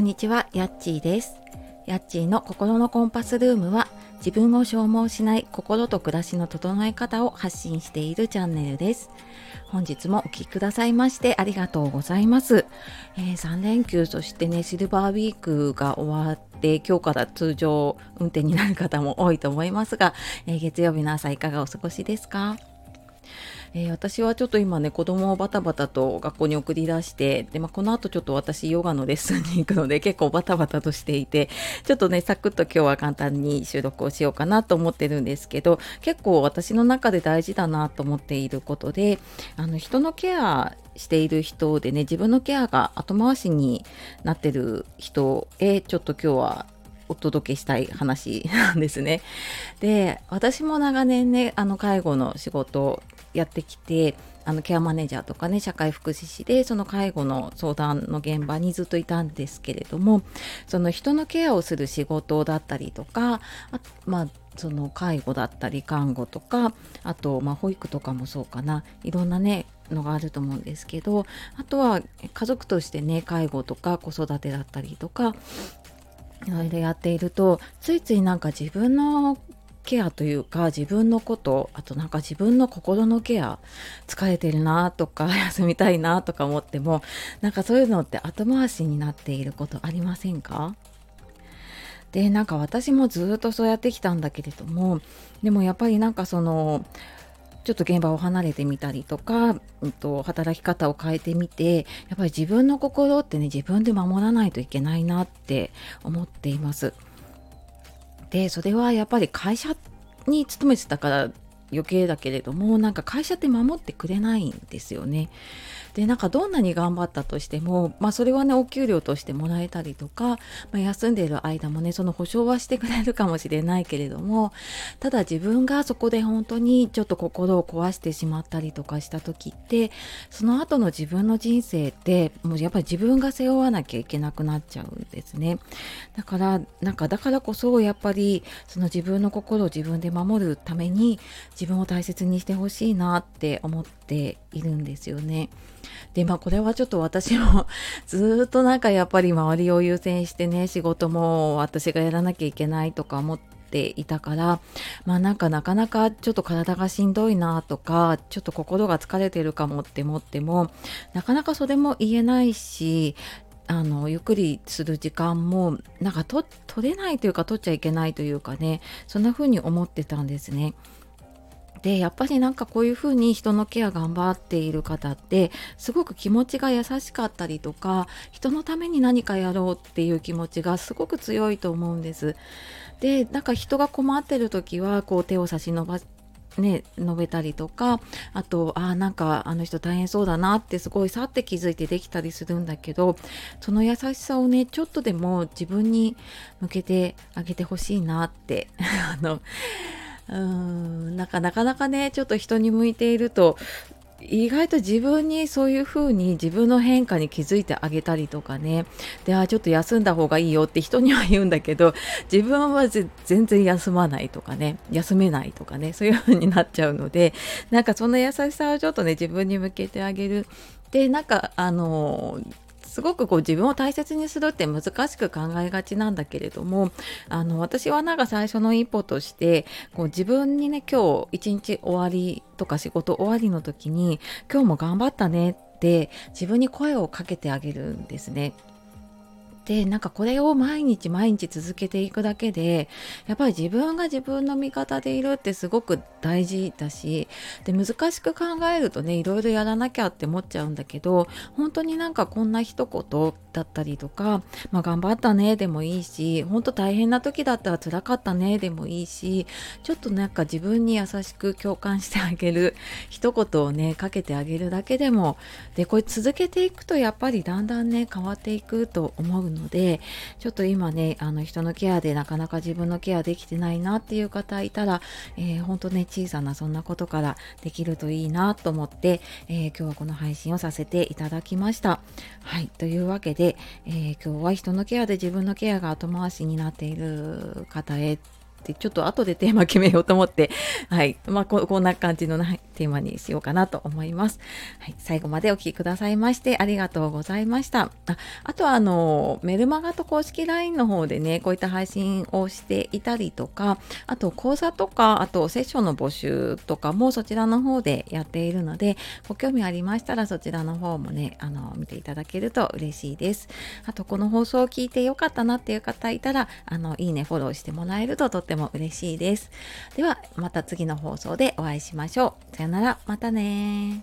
こんにちは、やっちーです。やっちーの心のコンパスルームは自分を消耗しない心と暮らしの整え方を発信しているチャンネルです。本日もお聴きくださいましてありがとうございます。えー、3連休そしてね、シルバーウィークが終わって今日から通常運転になる方も多いと思いますが、えー、月曜日の朝いかがお過ごしですか？えー、私はちょっと今ね子供をバタバタと学校に送り出してで、まあ、この後ちょっと私ヨガのレッスンに行くので 結構バタバタとしていてちょっとねサクッと今日は簡単に収録をしようかなと思ってるんですけど結構私の中で大事だなと思っていることであの人のケアしている人でね自分のケアが後回しになってる人へちょっと今日はお届けしたい話なんですね。で私も長年ねあの介護の仕事やってきてあのケアマネージャーとかね社会福祉士でその介護の相談の現場にずっといたんですけれどもその人のケアをする仕事だったりとかあまあその介護だったり看護とかあとま保育とかもそうかないろんなねのがあると思うんですけどあとは家族としてね介護とか子育てだったりとかいろいろやっているとついついなんか自分のケアというか自分のことあとなんか自分の心のケア疲れてるなとか 休みたいなとか思ってもなんかそういうのって後回しになっていることありませんか？でなんか私もずっとそうやってきたんだけれどもでもやっぱりなんかそのちょっと現場を離れてみたりとか、うんと、働き方を変えてみてやっぱり自分の心ってね自分で守らないといけないなって思っています。でそれはやっぱり会社に勤めてたから余計だけれどもなんか会社って守ってくれないんですよね。でなんかどんなに頑張ったとしても、まあ、それはねお給料としてもらえたりとか、まあ、休んでいる間もねその保証はしてくれるかもしれないけれどもただ自分がそこで本当にちょっと心を壊してしまったりとかした時ってその後の自分の人生ってもうやっぱり自分が背負わなきゃいけなくなっちゃうんですねだからなんかだからこそやっぱりその自分の心を自分で守るために自分を大切にしてほしいなって思っているんですよね。でまあこれはちょっと私も ずっとなんかやっぱり周りを優先してね仕事も私がやらなきゃいけないとか思っていたからまあなんかなかなかちょっと体がしんどいなとかちょっと心が疲れてるかもって思ってもなかなかそれも言えないしあのゆっくりする時間もなんか取れないというか取っちゃいけないというかねそんな風に思ってたんですね。でやっぱりなんかこういうふうに人のケア頑張っている方ってすごく気持ちが優しかったりとか人のために何かやろうっていう気持ちがすごく強いと思うんです。でなんか人が困ってる時はこう手を差し伸ばね、述べたりとかあとあなんかあの人大変そうだなってすごいさって気づいてできたりするんだけどその優しさをねちょっとでも自分に向けてあげてほしいなって あのうんなんかなかなかねちょっと人に向いていると意外と自分にそういうふうに自分の変化に気づいてあげたりとかね。であちょっと休んだ方がいいよって人には言うんだけど自分は全然休まないとかね。休めないとかね。そういうふうになっちゃうのでなんかそんな優しさをちょっとね自分に向けてあげる。でなんかあのすごくこう自分を大切にするって難しく考えがちなんだけれどもあの私はなんか最初の一歩としてこう自分にね今日一日終わりとか仕事終わりの時に今日も頑張ったねって自分に声をかけてあげるんですね。でなんかこれを毎日毎日続けていくだけでやっぱり自分が自分の味方でいるってすごく大事だしで難しく考えるとねいろいろやらなきゃって思っちゃうんだけど本当になんかこんな一言だったりとか、まあ、頑張ったねでもいいし本当大変な時だったら辛かったねでもいいしちょっとなんか自分に優しく共感してあげる一言をねかけてあげるだけでもでこれ続けていくとやっぱりだんだんね変わっていくと思うのでちょっと今ねあの人のケアでなかなか自分のケアできてないなっていう方いたら、えー、本当ね小さなそんなことからできるといいなと思って、えー、今日はこの配信をさせていただきました。はいというわけで、えー、今日は人のケアで自分のケアが後回しになっている方へってちょっと後でテーマ決めようと思って はい。まあここんな感じの、テーマにしようかなと思います、はい、最後までお聴きくださいましてありがとうございました。ああとはあのメルマガと公式 LINE の方でねこういった配信をしていたりとかあと講座とかあとセッションの募集とかもそちらの方でやっているのでご興味ありましたらそちらの方もねあの見ていただけると嬉しいです。あとこの放送を聞いてよかったなっていう方いたらあのいいねフォローしてもらえるととっても嬉しいです。ではまた次の放送でお会いしましょう。さよなら。またね